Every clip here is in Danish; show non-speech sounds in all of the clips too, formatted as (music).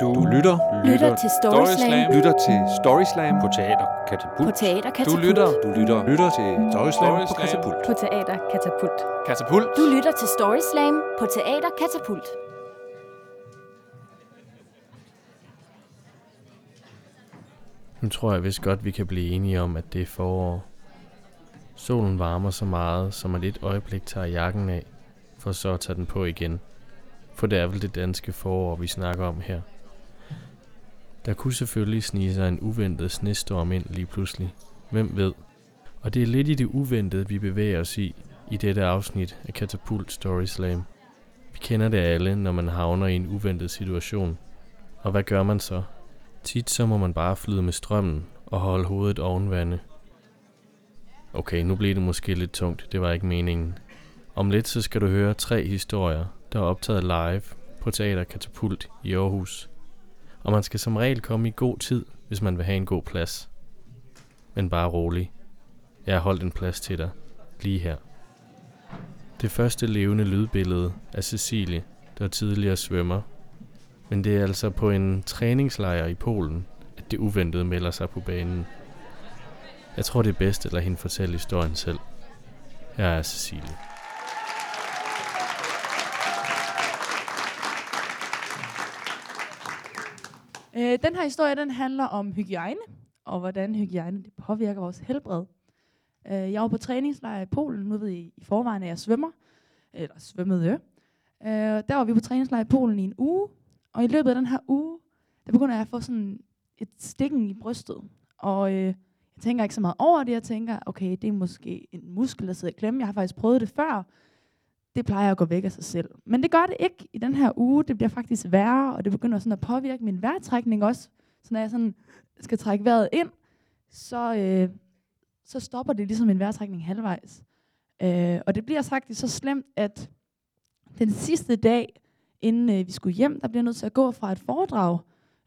Du lytter, Lytter til Story Slam lytter til Storyslam på Teater Katapult. på Teater Du Katapult. lytter, du lytter, lytter til Storyslam på Storyslam. Katapult. på Teater Katapult. Katapult. Du lytter til Story Slam på Teater Katapult. Nu tror jeg vist godt, vi kan blive enige om, at det er forår. Solen varmer så meget, som man et øjeblik tager jakken af, for så at tage den på igen. For det er vel det danske forår, vi snakker om her. Der kunne selvfølgelig snige sig en uventet snestorm ind lige pludselig. Hvem ved? Og det er lidt i det uventede, vi bevæger os i, i dette afsnit af Katapult Story Slam. Vi kender det alle, når man havner i en uventet situation. Og hvad gør man så? Tit så må man bare flyde med strømmen og holde hovedet oven vande. Okay, nu blev det måske lidt tungt, det var ikke meningen. Om lidt så skal du høre tre historier, der er optaget live på Teater Katapult i Aarhus. Og man skal som regel komme i god tid, hvis man vil have en god plads. Men bare rolig. Jeg har holdt en plads til dig, lige her. Det første levende lydbillede er Cecilie, der tidligere svømmer men det er altså på en træningslejr i Polen, at det uventede melder sig på banen. Jeg tror, det er bedst at lade hende fortælle historien selv. Her er Cecilie. Øh, den her historie den handler om hygiejne, og hvordan hygiejne det påvirker vores helbred. Øh, jeg var på træningslejr i Polen, nu ved I i forvejen, at jeg svømmer, eller svømmede. Øh. øh, der var vi på træningslejr i Polen i en uge, og i løbet af den her uge, der begynder jeg at få sådan et stikken i brystet. Og øh, jeg tænker ikke så meget over det, jeg tænker, okay, det er måske en muskel, der sidder i klemme. Jeg har faktisk prøvet det før. Det plejer at gå væk af sig selv. Men det gør det ikke i den her uge. Det bliver faktisk værre, og det begynder sådan at påvirke min vejrtrækning også. Så når jeg sådan skal trække vejret ind, så, øh, så stopper det ligesom min vejrtrækning halvvejs. Øh, og det bliver faktisk så slemt, at den sidste dag, inden øh, vi skulle hjem, der bliver jeg nødt til at gå fra et foredrag,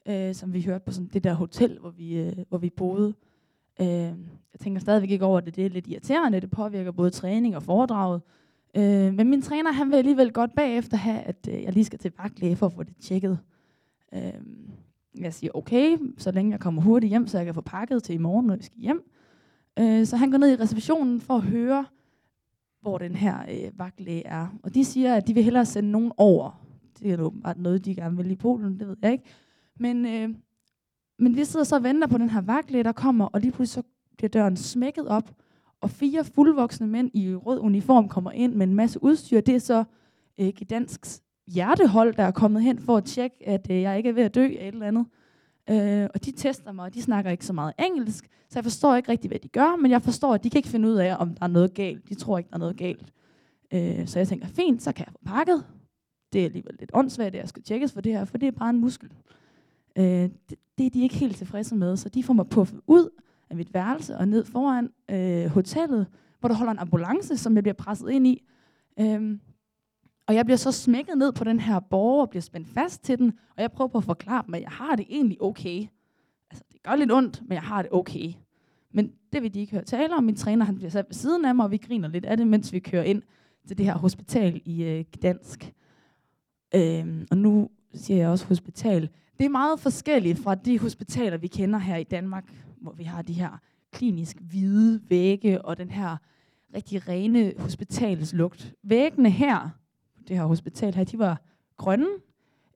øh, som vi hørte på sådan det der hotel, hvor vi, øh, hvor vi boede. Øh, jeg tænker stadigvæk ikke over, at det, det er lidt irriterende. Det påvirker både træning og foredraget. Øh, men min træner, han vil alligevel godt bagefter have, at øh, jeg lige skal til vagtlæge for at få det tjekket. Øh, jeg siger, okay, så længe jeg kommer hurtigt hjem, så jeg kan få pakket til i morgen, når vi skal hjem. Øh, så han går ned i receptionen for at høre, hvor den her øh, vagtlæge er. Og de siger, at de vil hellere sende nogen over. Det er åbenbart noget, de gerne vil i Polen, det ved jeg ikke. Men, øh, men vi sidder så og venter på den her vagtlæge, der kommer, og lige pludselig så bliver døren smækket op, og fire fuldvoksne mænd i rød uniform kommer ind med en masse udstyr. Det er så øh, Gdansks hjertehold, der er kommet hen for at tjekke, at øh, jeg ikke er ved at dø af et eller andet. Øh, og de tester mig, og de snakker ikke så meget engelsk, så jeg forstår ikke rigtig, hvad de gør, men jeg forstår, at de kan ikke finde ud af, om der er noget galt. De tror ikke, der er noget galt. Øh, så jeg tænker, fint, så kan jeg få pakket. Det er alligevel lidt åndssvagt, at jeg skal tjekkes for det her, for det er bare en muskel. Øh, det, det er de ikke helt tilfredse med, så de får mig puffet ud af mit værelse og ned foran øh, hotellet, hvor der holder en ambulance, som jeg bliver presset ind i. Øhm, og jeg bliver så smækket ned på den her borger og bliver spændt fast til den, og jeg prøver på at forklare dem, at jeg har det egentlig okay. Altså, det gør lidt ondt, men jeg har det okay. Men det vil de ikke høre tale om. Min træner han bliver sat ved siden af mig, og vi griner lidt af det, mens vi kører ind til det her hospital i øh, Gdansk. Øhm, og nu siger jeg også hospital. Det er meget forskelligt fra de hospitaler, vi kender her i Danmark, hvor vi har de her klinisk hvide vægge og den her rigtig rene hospitalslugt. Væggene her, det her hospital her, de var grønne,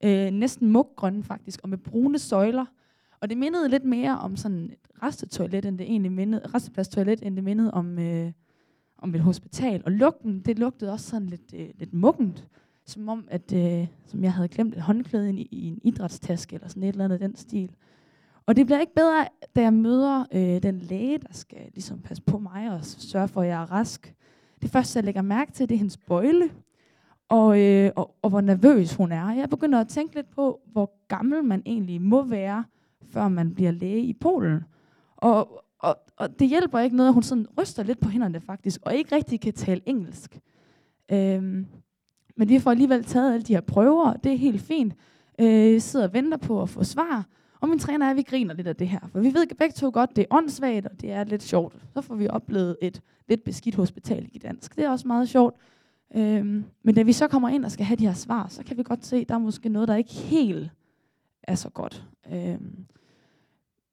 øh, næsten muggrønne faktisk, og med brune søjler. Og det mindede lidt mere om sådan et restetoilet, end det egentlig mindede, restepladstoilet, end det mindede om, øh, om et hospital. Og lugten, det lugtede også sådan lidt, øh, lidt muggent, som om, at øh, som jeg havde glemt et håndklæde i, i en idrætstaske, eller sådan et eller andet den stil. Og det bliver ikke bedre, da jeg møder øh, den læge, der skal ligesom passe på mig og sørge for, at jeg er rask. Det første, jeg lægger mærke til, det er hendes bøjle, og, øh, og, og hvor nervøs hun er. Jeg begynder at tænke lidt på, hvor gammel man egentlig må være, før man bliver læge i Polen. Og, og, og det hjælper ikke noget, at hun sådan ryster lidt på hænderne faktisk, og ikke rigtig kan tale engelsk. Øhm, men vi får alligevel taget alle de her prøver, og det er helt fint. Øh, sidder og venter på at få svar. Og min træner er, at vi griner lidt af det her. For vi ved begge to godt, det er åndssvagt, og det er lidt sjovt. Så får vi oplevet et lidt beskidt hospital i dansk. Det er også meget sjovt. Øhm, men da vi så kommer ind og skal have de her svar, så kan vi godt se, at der er måske noget, der ikke helt er så godt. Øhm,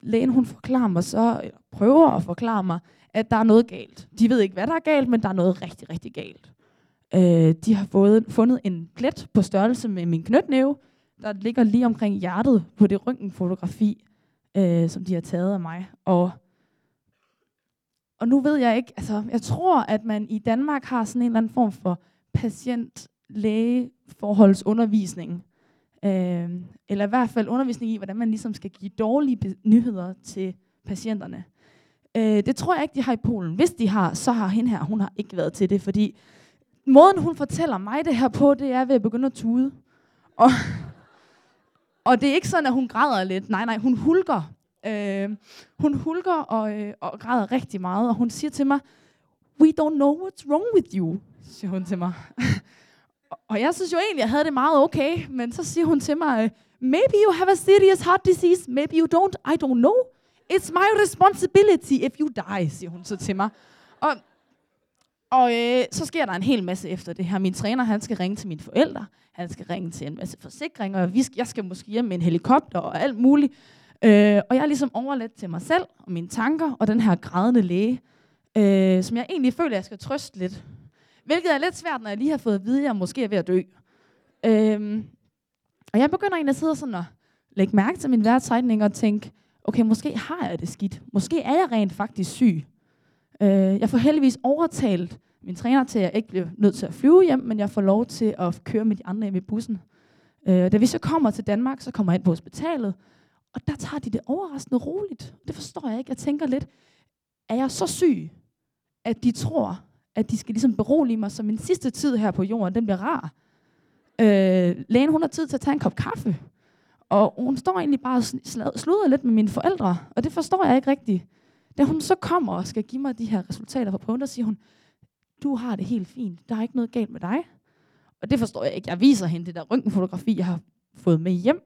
lægen hun forklarer mig så, eller prøver at forklare mig, at der er noget galt. De ved ikke, hvad der er galt, men der er noget rigtig, rigtig galt. Øh, de har fået, fundet en plet på størrelse med min knytnæve, der ligger lige omkring hjertet på det røntgenfotografi, øh, som de har taget af mig. Og, og nu ved jeg ikke, altså jeg tror, at man i Danmark har sådan en eller anden form for patient-læge-forholdsundervisning. Øh, eller i hvert fald undervisning i, hvordan man ligesom skal give dårlige nyheder til patienterne. Øh, det tror jeg ikke, de har i Polen. Hvis de har, så har hende her, hun har ikke været til det, fordi måden, hun fortæller mig det her på, det er ved at begynde at tude. Og, og det er ikke sådan, at hun græder lidt. Nej, nej, hun hulker. Øh, hun hulker og, øh, og græder rigtig meget, og hun siger til mig, We don't know what's wrong with you, siger hun til mig. (laughs) og jeg synes jo egentlig, jeg havde det meget okay, men så siger hun til mig, øh, Maybe you have a serious heart disease, maybe you don't, I don't know. It's my responsibility if you die, siger hun så til mig. Og og øh, så sker der en hel masse efter det her. Min træner, han skal ringe til mine forældre. Han skal ringe til en masse forsikringer. Vi skal, jeg skal måske hjem med en helikopter og alt muligt. Øh, og jeg er ligesom overladt til mig selv og mine tanker og den her grædende læge, øh, som jeg egentlig føler, jeg skal trøste lidt. Hvilket er lidt svært, når jeg lige har fået at vide, at jeg måske er ved at dø. Øh, og jeg begynder egentlig at sidde sådan og lægge mærke til min vejrtrækning og tænke, okay, måske har jeg det skidt. Måske er jeg rent faktisk syg. Øh, jeg får heldigvis overtalt min træner til, at jeg ikke bliver nødt til at flyve hjem, men jeg får lov til at køre med de andre hjem i bussen. Øh, da vi så kommer til Danmark, så kommer jeg ind på hospitalet, og der tager de det overraskende roligt. Det forstår jeg ikke. Jeg tænker lidt, er jeg så syg, at de tror, at de skal ligesom berolige mig, så min sidste tid her på jorden, den bliver rar. Øh, lægen, hun har tid til at tage en kop kaffe. Og hun står egentlig bare og sluder lidt med mine forældre, og det forstår jeg ikke rigtigt. Da hun så kommer og skal give mig de her resultater fra prøven, der siger hun, du har det helt fint, der er ikke noget galt med dig. Og det forstår jeg ikke. Jeg viser hende det der røntgenfotografi, jeg har fået med hjem.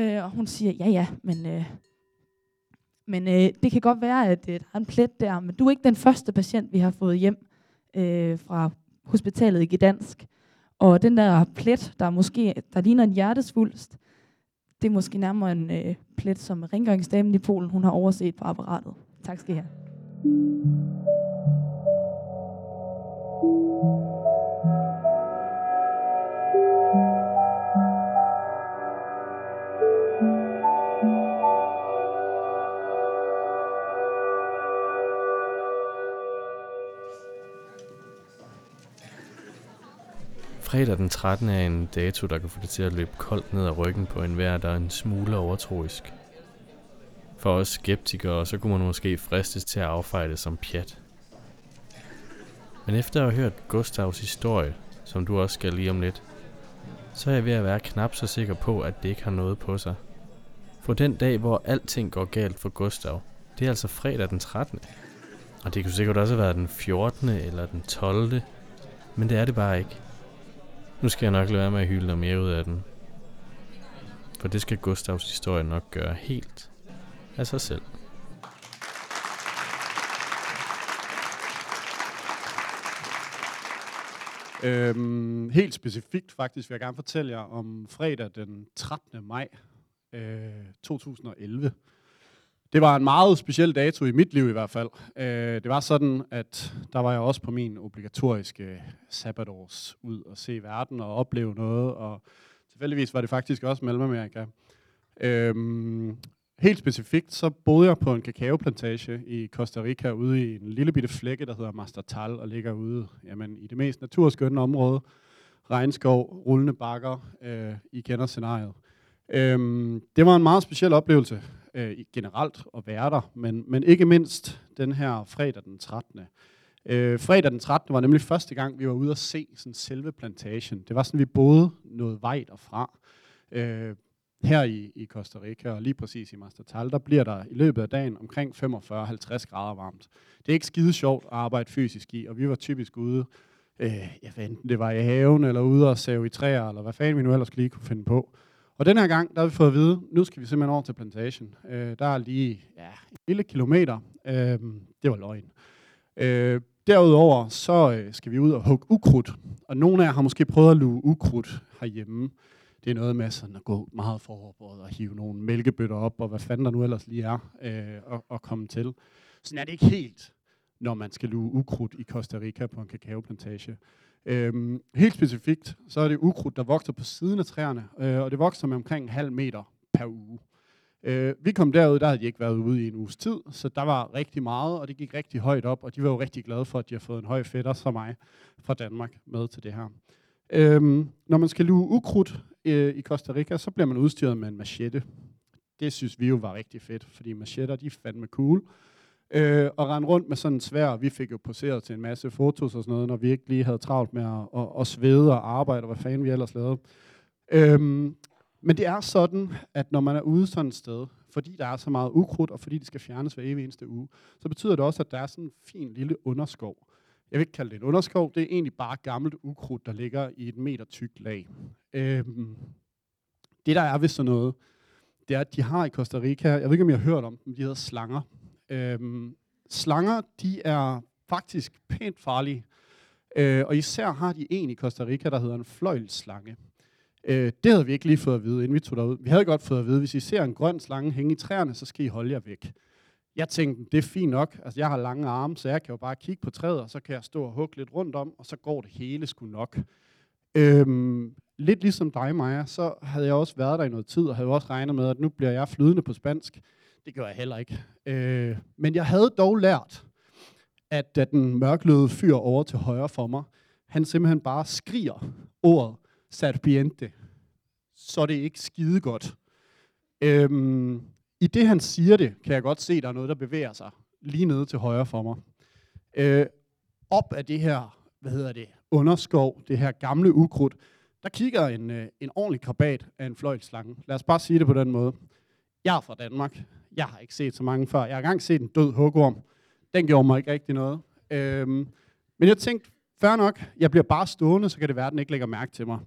Øh, og hun siger, ja ja, men, øh, men øh, det kan godt være, at øh, der er en plet der, men du er ikke den første patient, vi har fået hjem øh, fra hospitalet i Gdansk. Og den der plet, der måske der ligner en hjertesvulst, det er måske nærmere en øh, plet, som rengøringsdamen i Polen hun har overset på apparatet. Tak skal I have. Fredag den 13. er en dato, der kan få det til at løbe koldt ned ad ryggen på enhver, der er en smule overtroisk. For os skeptikere, så kunne man måske fristes til at affeje det som pjat. Men efter at have hørt Gustavs historie, som du også skal lige om lidt, så er jeg ved at være knap så sikker på, at det ikke har noget på sig. For den dag, hvor alting går galt for Gustav, det er altså fredag den 13. Og det kunne sikkert også have været den 14. eller den 12. Men det er det bare ikke. Nu skal jeg nok lade være med at hylde mere ud af den. For det skal Gustavs historie nok gøre helt af sig selv. Øhm, helt specifikt faktisk vil jeg gerne fortælle jer om fredag den 13. maj øh, 2011. Det var en meget speciel dato i mit liv i hvert fald. Øh, det var sådan, at der var jeg også på min obligatoriske sabbatårs ud og se verden og opleve noget, og tilfældigvis var det faktisk også Mellemamerika. Øhm, helt specifikt, så boede jeg på en kakaoplantage i Costa Rica ude i en lille bitte flække, der hedder Mastertal, og ligger ude jamen, i det mest naturskønne område. Regnskov, rullende bakker, øh, I kender scenariet. Øhm, det var en meget speciel oplevelse øh, generelt at være der, men, men ikke mindst den her fredag den 13. Øh, fredag den 13. var nemlig første gang, vi var ude at se sådan selve plantagen. Det var sådan, vi boede noget vej derfra. Øh, her i, i Costa Rica, og lige præcis i Mastertal, der bliver der i løbet af dagen omkring 45-50 grader varmt. Det er ikke skide sjovt at arbejde fysisk i, og vi var typisk ude, øh, jeg ved enten det var i haven, eller ude og save i træer, eller hvad fanden vi nu ellers lige kunne finde på. Og den her gang, der har vi fået at vide, nu skal vi simpelthen over til plantation. Øh, der er lige ja, en lille kilometer. Øh, det var løgn. Øh, derudover så øh, skal vi ud og hugge ukrudt. og nogle af jer har måske prøvet at luge ukrudt herhjemme. Det er noget med sådan at gå meget forberedt og hive nogle mælkebøtter op, og hvad fanden der nu ellers lige er, øh, og, og komme til. Sådan er det ikke helt, når man skal luge ukrudt i Costa Rica på en kakaoplantage. Øhm, helt specifikt, så er det ukrudt, der vokser på siden af træerne, øh, og det vokser med omkring en halv meter per uge. Øh, vi kom derud, der havde de ikke været ude i en uges tid, så der var rigtig meget, og det gik rigtig højt op, og de var jo rigtig glade for, at de har fået en høj fætter som mig fra Danmark med til det her. Øhm, når man skal luge ukrudt øh, i Costa Rica, så bliver man udstyret med en machete. Det synes vi jo var rigtig fedt, fordi machetter, de er fandme cool. Øh, og rende rundt med sådan en svær, vi fik jo poseret til en masse fotos og sådan noget, når vi ikke lige havde travlt med at, at, at svede og arbejde, og hvad fanden vi ellers lavede. Øhm, men det er sådan, at når man er ude sådan et sted, fordi der er så meget ukrudt, og fordi det skal fjernes hver evig eneste uge, så betyder det også, at der er sådan en fin lille underskov. Jeg vil ikke kalde det en underskov, det er egentlig bare gammelt ukrudt, der ligger i et meter tykt lag. Øhm, det der er ved sådan noget, det er, at de har i Costa Rica, jeg ved ikke, om I har hørt om dem, de hedder slanger. Øhm, slanger, de er faktisk pænt farlige. Øh, og især har de en i Costa Rica, der hedder en fløjlslange. Øh, det havde vi ikke lige fået at vide, inden vi tog derud. Vi havde godt fået at vide, hvis I ser en grøn slange hænge i træerne, så skal I holde jer væk. Jeg tænkte, det er fint nok. Altså, jeg har lange arme, så jeg kan jo bare kigge på træet, og så kan jeg stå og hugge lidt rundt om, og så går det hele sgu nok. Øhm, lidt ligesom dig, Maja, så havde jeg også været der i noget tid, og havde også regnet med, at nu bliver jeg flydende på spansk. Det gør jeg heller ikke. Øh, men jeg havde dog lært, at da den mørkløde fyr over til højre for mig, han simpelthen bare skriger ordet serpiente, så er det ikke skide godt. Øhm, i det han siger det, kan jeg godt se, at der er noget, der bevæger sig lige nede til højre for mig. Øh, op af det her, hvad hedder det, underskov, det her gamle ukrudt, der kigger en, øh, en ordentlig krabat af en fløjtslange. Lad os bare sige det på den måde. Jeg er fra Danmark. Jeg har ikke set så mange før. Jeg har engang set en død hugorm. Den gjorde mig ikke rigtig noget. Øhm, men jeg tænkte, fair nok, jeg bliver bare stående, så kan det være, at den ikke lægger mærke til mig.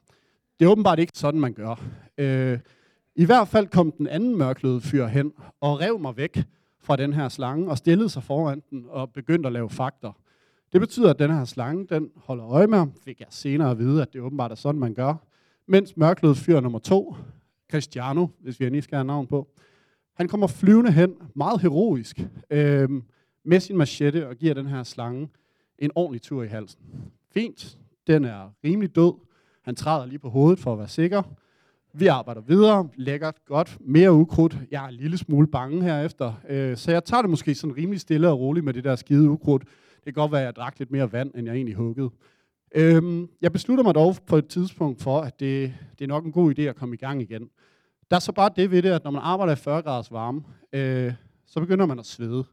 Det er åbenbart ikke sådan, man gør. Øh, i hvert fald kom den anden mørkløde fyr hen og rev mig væk fra den her slange og stillede sig foran den og begyndte at lave fakter. Det betyder, at den her slange, den holder øje med ham, fik jeg senere at vide, at det åbenbart er sådan, man gør. Mens mørkløde fyr nummer to, Cristiano, hvis vi endelig skal have navn på, han kommer flyvende hen, meget heroisk, øh, med sin machette og giver den her slange en ordentlig tur i halsen. Fint, den er rimelig død. Han træder lige på hovedet for at være sikker. Vi arbejder videre, lækkert, godt, mere ukrudt. Jeg er en lille smule bange herefter, øh, så jeg tager det måske sådan rimelig stille og roligt med det der skide ukrudt. Det kan godt være, at jeg drak lidt mere vand, end jeg egentlig huggede. Øhm, jeg beslutter mig dog på et tidspunkt for, at det, det er nok en god idé at komme i gang igen. Der er så bare det ved det, at når man arbejder i 40 graders varme, øh, så begynder man at svede.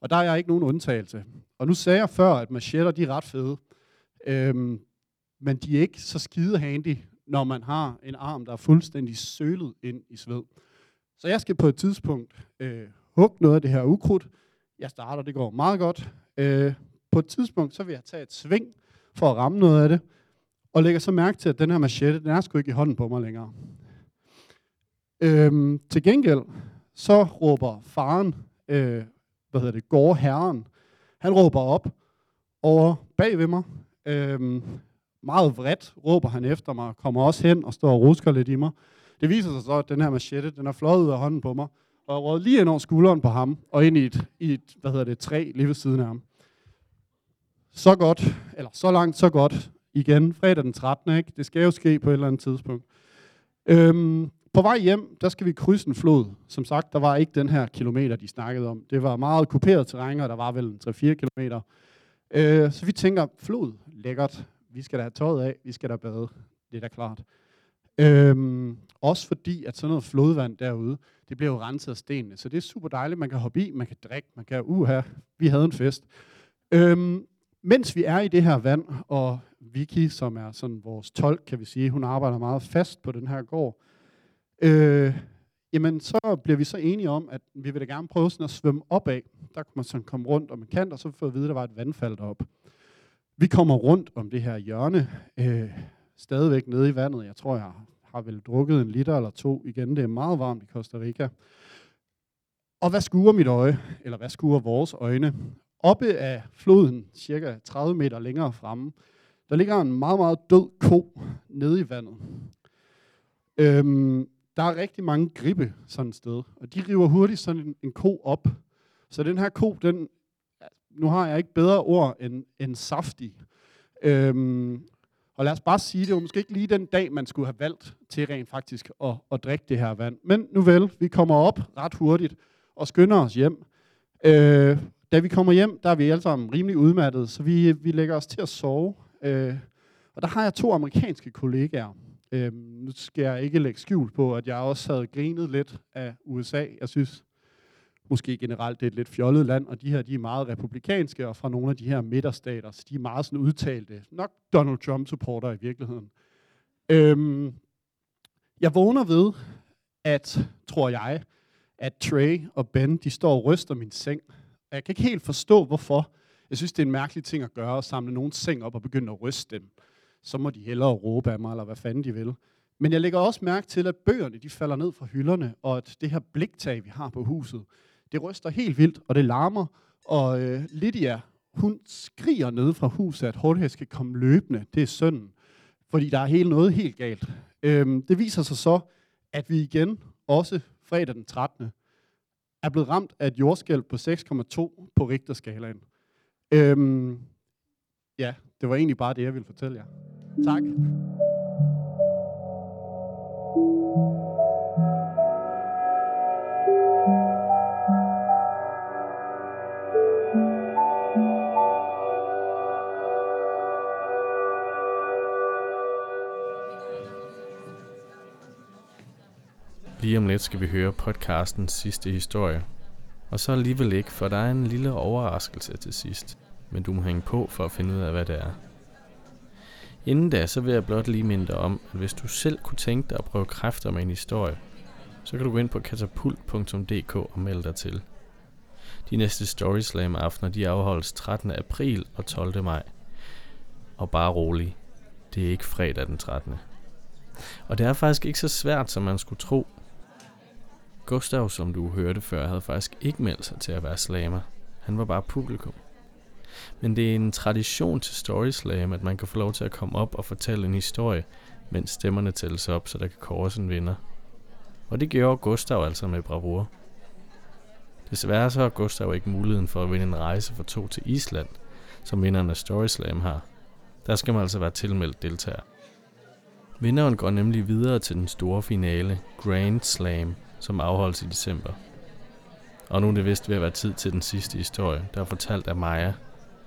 Og der er jeg ikke nogen undtagelse. Og nu sagde jeg før, at machetter de er ret fede. Øhm, men de er ikke så skide handy, når man har en arm, der er fuldstændig sølet ind i sved. Så jeg skal på et tidspunkt øh, hugge noget af det her ukrudt. Jeg starter, det går meget godt. Øh, på et tidspunkt, så vil jeg tage et sving for at ramme noget af det, og lægger så mærke til, at den her machete, den er sgu ikke i hånden på mig længere. Øhm, til gengæld, så råber faren, øh, hvad hedder det, går herren, han råber op over bag ved mig. Øhm, meget vredt råber han efter mig, kommer også hen og står og rusker lidt i mig. Det viser sig så, at den her machette, den er fløjet ud af hånden på mig, og jeg råd lige ind over skulderen på ham, og ind i et, i et hvad hedder det, træ lige ved siden af ham. Så godt, eller så langt, så godt. Igen, fredag den 13. Ikke? Det skal jo ske på et eller andet tidspunkt. Øhm, på vej hjem, der skal vi krydse en flod. Som sagt, der var ikke den her kilometer, de snakkede om. Det var meget kuperet terræn, og der var vel 3-4 kilometer. Øh, så vi tænker, flod, lækkert. Vi skal da have tøjet af, vi skal da bade. Det er da klart. Øhm, også fordi, at sådan noget flodvand derude, det bliver jo renset af stenene. Så det er super dejligt. Man kan hoppe i, man kan drikke, man kan uha, vi havde en fest. Øhm, mens vi er i det her vand, og Vicky, som er sådan vores tolk, kan vi sige, hun arbejder meget fast på den her gård, øh, jamen så bliver vi så enige om, at vi vil da gerne prøve sådan at svømme opad. Der kunne man sådan komme rundt om en kant, og så få at vide, at der var et vandfald deroppe. Vi kommer rundt om det her hjørne, øh, stadigvæk nede i vandet. Jeg tror, jeg har vel drukket en liter eller to igen. Det er meget varmt i Costa Rica. Og hvad skuer mit øje? Eller hvad skuer vores øjne? Oppe af floden, cirka 30 meter længere fremme, Der ligger en meget, meget død ko nede i vandet. Øhm, der er rigtig mange gribe sådan et sted, og de river hurtigt sådan en, en ko op. Så den her ko, den, nu har jeg ikke bedre ord end, end saftig. Øhm, og lad os bare sige, det var måske ikke lige den dag, man skulle have valgt til rent faktisk at, at drikke det her vand. Men nu vel, vi kommer op ret hurtigt og skynder os hjem. Øh, da vi kommer hjem, der er vi alle sammen rimelig udmattede, så vi, vi lægger os til at sove. Øh, og der har jeg to amerikanske kollegaer. Øh, nu skal jeg ikke lægge skjul på, at jeg også havde grinet lidt af USA. Jeg synes måske generelt, det er et lidt fjollet land, og de her de er meget republikanske, og fra nogle af de her midterstater, så de er meget sådan udtalte, nok Donald Trump-supporter i virkeligheden. Øhm, jeg vågner ved, at, tror jeg, at Trey og Ben, de står og ryster min seng. Jeg kan ikke helt forstå, hvorfor. Jeg synes, det er en mærkelig ting at gøre, at samle nogen seng op og begynde at ryste dem. Så må de hellere råbe af mig, eller hvad fanden de vil. Men jeg lægger også mærke til, at bøgerne de falder ned fra hylderne, og at det her bliktag, vi har på huset, det ryster helt vildt, og det larmer. Og øh, Lydia, hun skriger ned fra huset, at Jorge skal komme løbende. Det er sønnen. Fordi der er helt noget helt galt. Øhm, det viser sig så, at vi igen, også fredag den 13., er blevet ramt af et jordskælv på 6,2 på Richterskalaen. Øhm, ja, det var egentlig bare det, jeg ville fortælle jer. Tak. Lige om lidt skal vi høre podcastens sidste historie. Og så alligevel ikke, for der er en lille overraskelse til sidst. Men du må hænge på for at finde ud af, hvad det er. Inden da, så vil jeg blot lige minde dig om, at hvis du selv kunne tænke dig at prøve kræfter med en historie, så kan du gå ind på katapult.dk og melde dig til. De næste Storyslam aftener, de afholdes 13. april og 12. maj. Og bare rolig, det er ikke fredag den 13. Og det er faktisk ikke så svært, som man skulle tro. Gustav, som du hørte før, havde faktisk ikke meldt sig til at være slammer. Han var bare publikum. Men det er en tradition til Story Slam, at man kan få lov til at komme op og fortælle en historie, mens stemmerne tælles op, så der kan kåres en vinder. Og det gjorde Gustav altså med bravur. Desværre så har Gustav ikke muligheden for at vinde en rejse for to til Island, som vinderne af Story Slam har. Der skal man altså være tilmeldt deltager. Vinderen går nemlig videre til den store finale, Grand Slam, som afholdes i december. Og nu er det vist ved at være tid til den sidste historie, der er fortalt af Maja,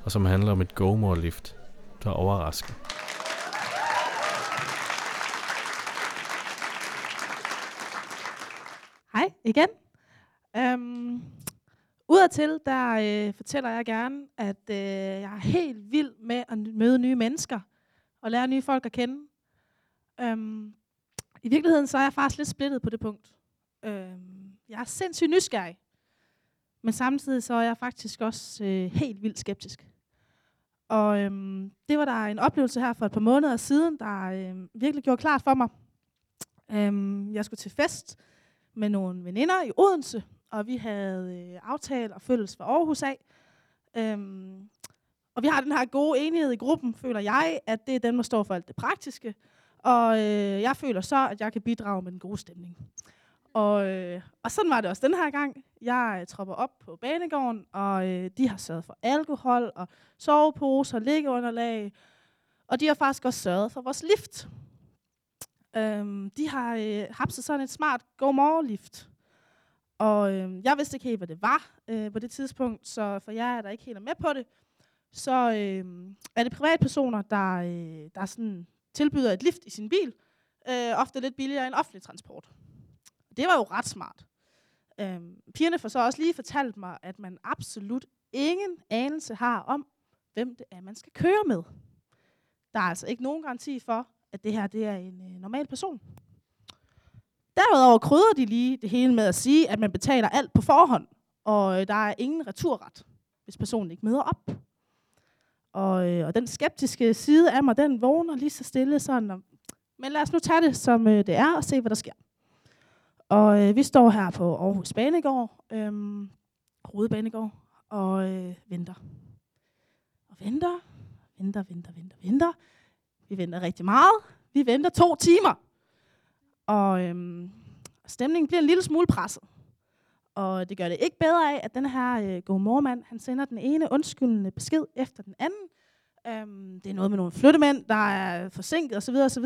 og som handler om et gomorlift, der overrasker. Hej igen. Um, Udadtil, der øh, fortæller jeg gerne, at øh, jeg er helt vild med at møde nye mennesker og lære nye folk at kende. Um, I virkeligheden så er jeg faktisk lidt splittet på det punkt. Øh, jeg er sindssygt nysgerrig, men samtidig så er jeg faktisk også øh, helt vildt skeptisk. Og øhm, det var der en oplevelse her for et par måneder siden, der øh, virkelig gjorde klart for mig. Øhm, jeg skulle til fest med nogle veninder i Odense, og vi havde øh, aftalt og følges fra Aarhus af. Øhm, og vi har den her gode enighed i gruppen, føler jeg, at det er dem, der står for alt det praktiske. Og øh, jeg føler så, at jeg kan bidrage med den gode stemning. Og, øh, og sådan var det også den her gang. Jeg øh, tropper op på banegården, og øh, de har sørget for alkohol og soveposer, liggeunderlag. Og de har faktisk også sørget for vores lift. Øhm, de har øh, hapset sådan et smart go lift Og øh, jeg vidste ikke helt, hvad det var øh, på det tidspunkt, så for jer er der ikke helt med på det. Så øh, er det privatpersoner, der, øh, der sådan tilbyder et lift i sin bil. Øh, ofte lidt billigere end offentlig transport. Det var jo ret smart. Øhm, pigerne får så også lige fortalt mig, at man absolut ingen anelse har om, hvem det er, man skal køre med. Der er altså ikke nogen garanti for, at det her det er en øh, normal person. Derudover krydder de lige det hele med at sige, at man betaler alt på forhånd, og øh, der er ingen returret, hvis personen ikke møder op. Og, øh, og den skeptiske side af mig, den vågner lige så stille sådan, men lad os nu tage det, som øh, det er, og se, hvad der sker. Og øh, vi står her på Aarhus Banegård, øh, Hovedbanegård, og øh, venter. Og venter, venter, venter, venter, venter. Vi venter rigtig meget. Vi venter to timer. Og øh, stemningen bliver en lille smule presset. Og det gør det ikke bedre af, at den her øh, godmormand, han sender den ene undskyldende besked efter den anden. Øhm, det er noget med nogle flyttemænd, der er forsinket osv. osv.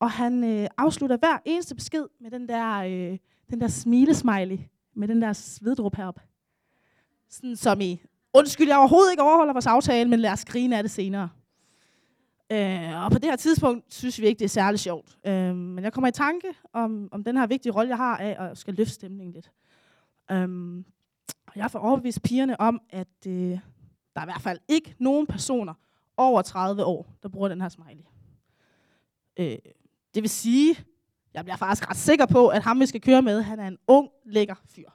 Og han øh, afslutter hver eneste besked med den der, øh, den der smilesmiley, med den der sveddrup herop. Sådan som i, undskyld, jeg overhovedet ikke overholder vores aftale, men lad os grine af det senere. Øh, og på det her tidspunkt synes vi ikke, det er særlig sjovt. Øh, men jeg kommer i tanke om, om den her vigtige rolle, jeg har af at skal løfte stemningen lidt. Øh, jeg får overbevist pigerne om, at øh, der er i hvert fald ikke nogen personer over 30 år, der bruger den her smiley. Øh, det vil sige, jeg bliver faktisk ret sikker på, at ham, vi skal køre med, han er en ung, lækker fyr.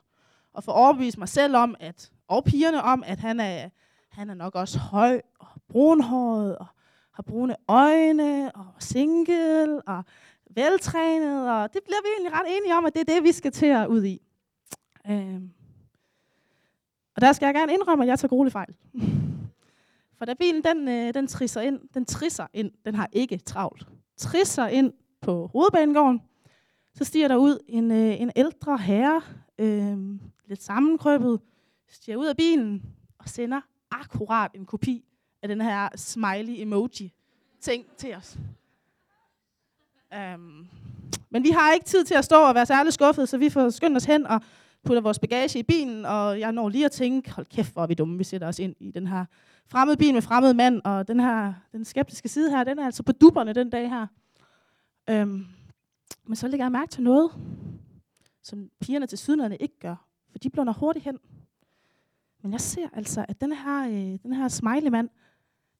Og for at overbevise mig selv om, at, og pigerne om, at han er, han er nok også høj og brunhåret og har brune øjne og single og veltrænet. Og det bliver vi egentlig ret enige om, at det er det, vi skal til at ud i. Øhm. Og der skal jeg gerne indrømme, at jeg tager grueligt fejl. For da bilen den, øh, den trisser ind, den trisser ind, den har ikke travlt, trisser ind på hovedbanegården, så stiger der ud en, øh, en ældre herre, øh, lidt sammenkrøbet, stiger ud af bilen og sender akkurat en kopi af den her smiley emoji ting til os. Um, men vi har ikke tid til at stå og være særlig skuffet, så vi får skyndt os hen og putter vores bagage i bilen, og jeg når lige at tænke, hold kæft, hvor er vi dumme, vi sætter os ind i den her fremmede bil med fremmede mand, og den her, den skeptiske side her, den er altså på dupperne den dag her. Øhm, men så lægger jeg mærke til noget, som pigerne til sydlandene ikke gør, for de blunder hurtigt hen. Men jeg ser altså, at den her, øh, den her smiley-mand,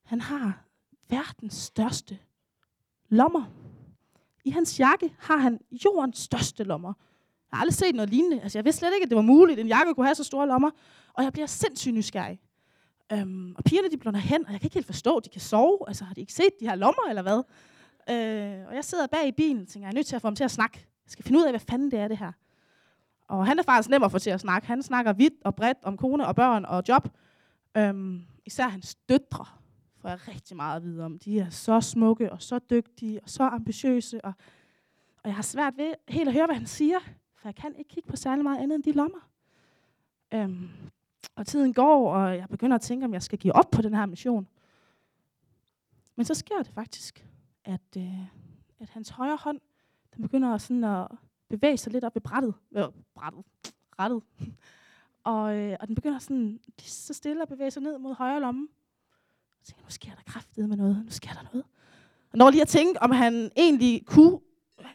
han har verdens største lommer. I hans jakke har han jordens største lommer. Jeg har aldrig set noget lignende. Altså, jeg vidste slet ikke, at det var muligt, at en jakke kunne have så store lommer. Og jeg bliver sindssygt nysgerrig. Øhm, og pigerne, de blunder hen, og jeg kan ikke helt forstå, at de kan sove. Altså, har de ikke set de her lommer, eller hvad? Øh, og jeg sidder bag i bilen og tænker, jeg er nødt til at få ham til at snakke. Jeg skal finde ud af, hvad fanden det er, det her. Og han er faktisk nem at få til at snakke. Han snakker vidt og bredt om kone og børn og job. Øhm, især hans døtre får jeg rigtig meget at vide om. De er så smukke og så dygtige og så ambitiøse. Og, og jeg har svært ved helt at høre, hvad han siger. For jeg kan ikke kigge på særlig meget andet end de lommer. Øhm, og tiden går, og jeg begynder at tænke, om jeg skal give op på den her mission. Men så sker det faktisk, at, øh, at hans højre hånd, den begynder sådan at bevæge sig lidt op i brættet. Øh, brættet. Rettet. og, øh, og den begynder sådan lige så stille at bevæge sig ned mod højre lomme. Jeg tænker, nu sker der kraftigt med noget. Nu sker der noget. Og når lige at tænke, om han egentlig kunne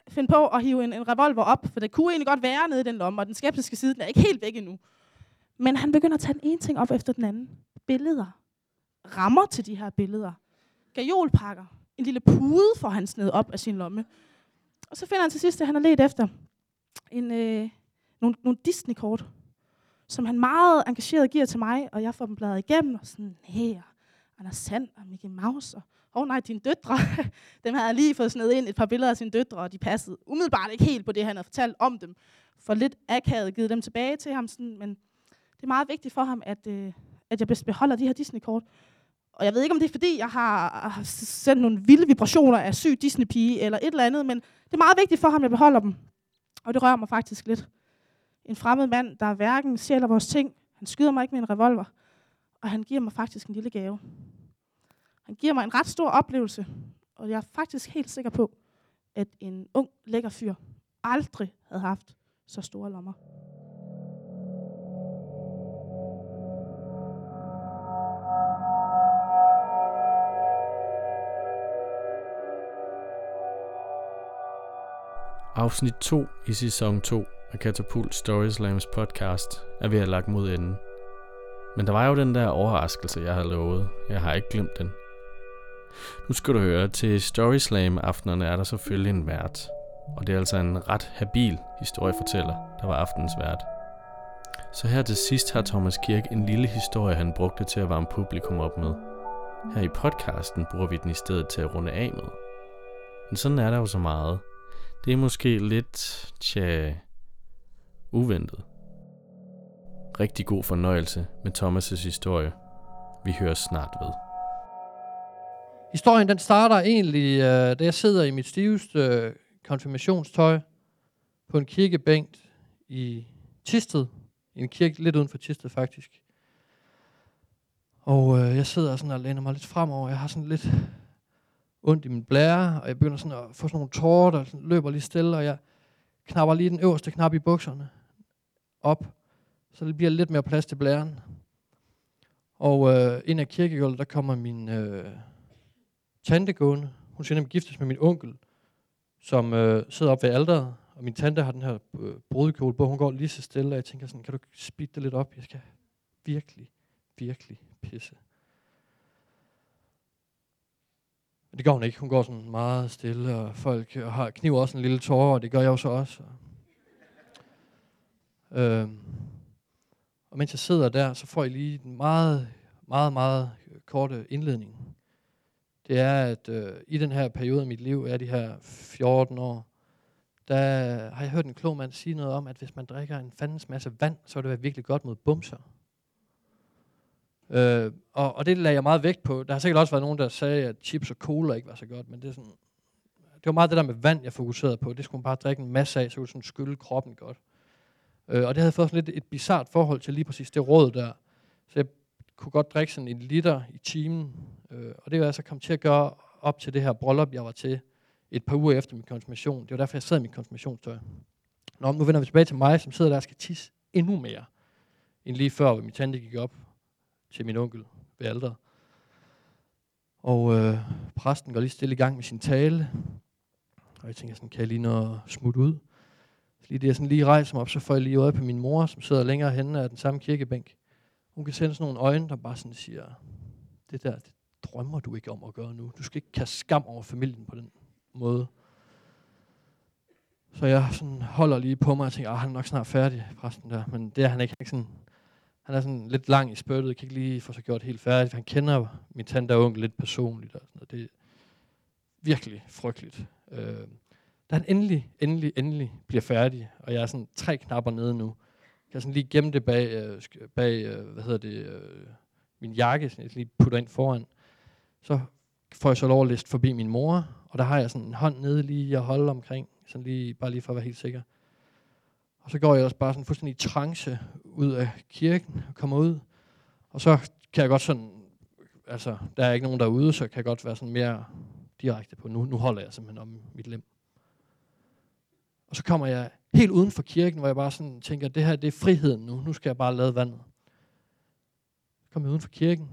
finde på at hive en, en revolver op, for det kunne egentlig godt være nede i den lomme, og den skeptiske side den er ikke helt væk endnu. Men han begynder at tage den ene ting op efter den anden. Billeder. Rammer til de her billeder. Gajolpakker. En lille pude får han sned op af sin lomme. Og så finder han til sidst, at han har let efter en, øh, nogle, nogle Disney-kort, som han meget engageret giver til mig, og jeg får dem bladret igennem, og sådan, hey, Anders Sand og Mickey Mouse, og åh oh, nej, dine døtre. (laughs) dem havde jeg lige fået sned ind et par billeder af sine døtre, og de passede umiddelbart ikke helt på det, han havde fortalt om dem. For lidt akavet givet dem tilbage til ham, sådan, men det er meget vigtigt for ham, at, øh, at jeg beholder de her Disney-kort. Og jeg ved ikke, om det er, fordi jeg har, sendt nogle vilde vibrationer af syg Disney-pige eller et eller andet, men det er meget vigtigt for ham, at jeg beholder dem. Og det rører mig faktisk lidt. En fremmed mand, der hverken sjæler vores ting, han skyder mig ikke med en revolver, og han giver mig faktisk en lille gave. Han giver mig en ret stor oplevelse, og jeg er faktisk helt sikker på, at en ung, lækker fyr aldrig havde haft så store lommer. Afsnit 2 i sæson 2 af Katapult Storyslams podcast er ved at lagt mod enden. Men der var jo den der overraskelse, jeg havde lovet. Jeg har ikke glemt den. Nu skal du høre, til Storyslam aftenerne er der selvfølgelig en vært. Og det er altså en ret habil historiefortæller, der var aftens vært. Så her til sidst har Thomas Kirk en lille historie, han brugte til at varme publikum op med. Her i podcasten bruger vi den i stedet til at runde af med. Men sådan er der jo så meget. Det er måske lidt, tja, uventet. Rigtig god fornøjelse med Thomas' historie. Vi hører snart ved. Historien den starter egentlig, øh, da jeg sidder i mit stiveste øh, konfirmationstøj på en kirkebænk i Tisted. En kirke lidt uden for Tisted faktisk. Og øh, jeg sidder sådan og læner mig lidt fremover. Jeg har sådan lidt ondt i min blære, og jeg begynder sådan at få sådan nogle tårer, der sådan løber lige stille, og jeg knapper lige den øverste knap i bukserne op, så det bliver lidt mere plads til blæren. Og øh, ind af kirkegulvet, der kommer min øh, tante gående. Hun skal nemlig giftes med min onkel, som øh, sidder op ved alderet. Og min tante har den her øh, brudekjole på. Hun går lige så stille, og jeg tænker sådan, kan du spidte det lidt op? Jeg skal virkelig, virkelig pisse. Men det gør hun ikke. Hun går sådan meget stille, og folk har kniver også en lille tårer, og det gør jeg jo så også. Øh, og mens jeg sidder der, så får jeg lige en meget, meget, meget korte øh, indledning. Det er, at øh, i den her periode af mit liv, er de her 14 år, der har jeg hørt en klog mand sige noget om, at hvis man drikker en fandens masse vand, så vil det være virkelig godt mod bumser. Øh, og, og det lagde jeg meget vægt på. Der har sikkert også været nogen, der sagde, at chips og cola ikke var så godt, men det er sådan, det var meget det der med vand, jeg fokuserede på. Det skulle man bare drikke en masse af, så kunne sådan skylle kroppen godt. Øh, og det havde fået sådan lidt et bizart forhold til lige præcis det råd der. Så jeg kunne godt drikke sådan en liter i timen. Øh, og det var altså kommet til at gøre op til det her bryllup, jeg var til et par uger efter min konfirmation. Det var derfor, jeg sad i min konfirmationstøj. Nå, nu vender vi tilbage til mig, som sidder der og skal tisse endnu mere, end lige før, hvor min tante gik op til min onkel ved alderet. Og øh, præsten går lige stille i gang med sin tale. Og jeg tænker sådan, kan jeg lige nå at smutte ud? Så lige det, jeg sådan lige rejser mig op, så får jeg lige øje på min mor, som sidder længere henne af den samme kirkebænk. Hun kan sende sådan nogle øjne, der bare sådan siger, det der, det drømmer du ikke om at gøre nu. Du skal ikke kaste skam over familien på den måde. Så jeg sådan holder lige på mig og tænker, at han er nok snart færdig, præsten der. Men det er han ikke. Han er, ikke sådan, han er sådan lidt lang i spyttet. Jeg kan ikke lige få sig gjort helt færdigt. Han kender min tante og onkel lidt personligt. Og sådan noget. Det er virkelig frygteligt. Øh, da han endelig, endelig, endelig bliver færdig, og jeg er sådan tre knapper nede nu, kan jeg sådan lige gemme det bag, øh, bag øh, hvad hedder det, øh, min jakke, så jeg lige putter ind foran. Så får jeg så lov at liste forbi min mor, og der har jeg sådan en hånd nede lige at holde omkring, sådan lige, bare lige for at være helt sikker. Og så går jeg også bare sådan fuldstændig i trance ud af kirken og kommer ud. Og så kan jeg godt sådan, altså der er ikke nogen derude, så kan jeg godt være sådan mere direkte på, nu, nu holder jeg simpelthen om mit lem. Og så kommer jeg helt uden for kirken, hvor jeg bare sådan tænker, det her det er friheden nu. Nu skal jeg bare lade vandet. Så kommer jeg uden for kirken,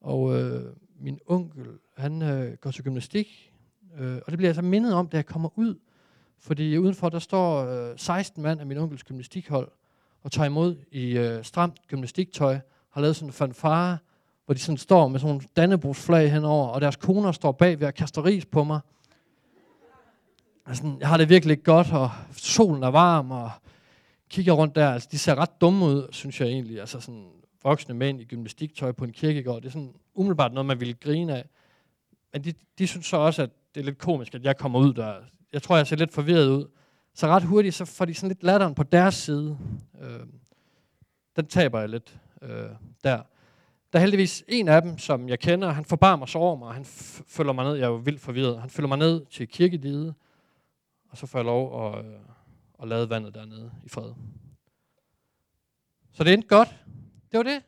og øh, min onkel, han øh, går til gymnastik. Øh, og det bliver jeg så mindet om, da jeg kommer ud. Fordi udenfor, der står øh, 16 mand af min onkels gymnastikhold, og tager imod i øh, stramt gymnastiktøj, har lavet sådan en fanfare, hvor de sådan står med sådan nogle dannebrugsflag henover, og deres koner står bag ved at kaste ris på mig. Altså, jeg har det virkelig godt, og solen er varm, og kigger rundt der. Altså, de ser ret dumme ud, synes jeg egentlig. Altså sådan voksne mænd i gymnastiktøj på en kirkegård. Det er sådan umiddelbart noget, man ville grine af. Men de, de synes så også, at det er lidt komisk, at jeg kommer ud der. Jeg tror, jeg ser lidt forvirret ud. Så ret hurtigt, så får de sådan lidt latteren på deres side. Øh, den taber jeg lidt øh, der. Der er heldigvis en af dem, som jeg kender, han forbarmer sig over mig, han følger mig ned, jeg er jo vildt forvirret, han følger mig ned til kirkediget, og så får jeg lov at, øh, at lade vandet dernede i fred. Så det endte godt. Det var det.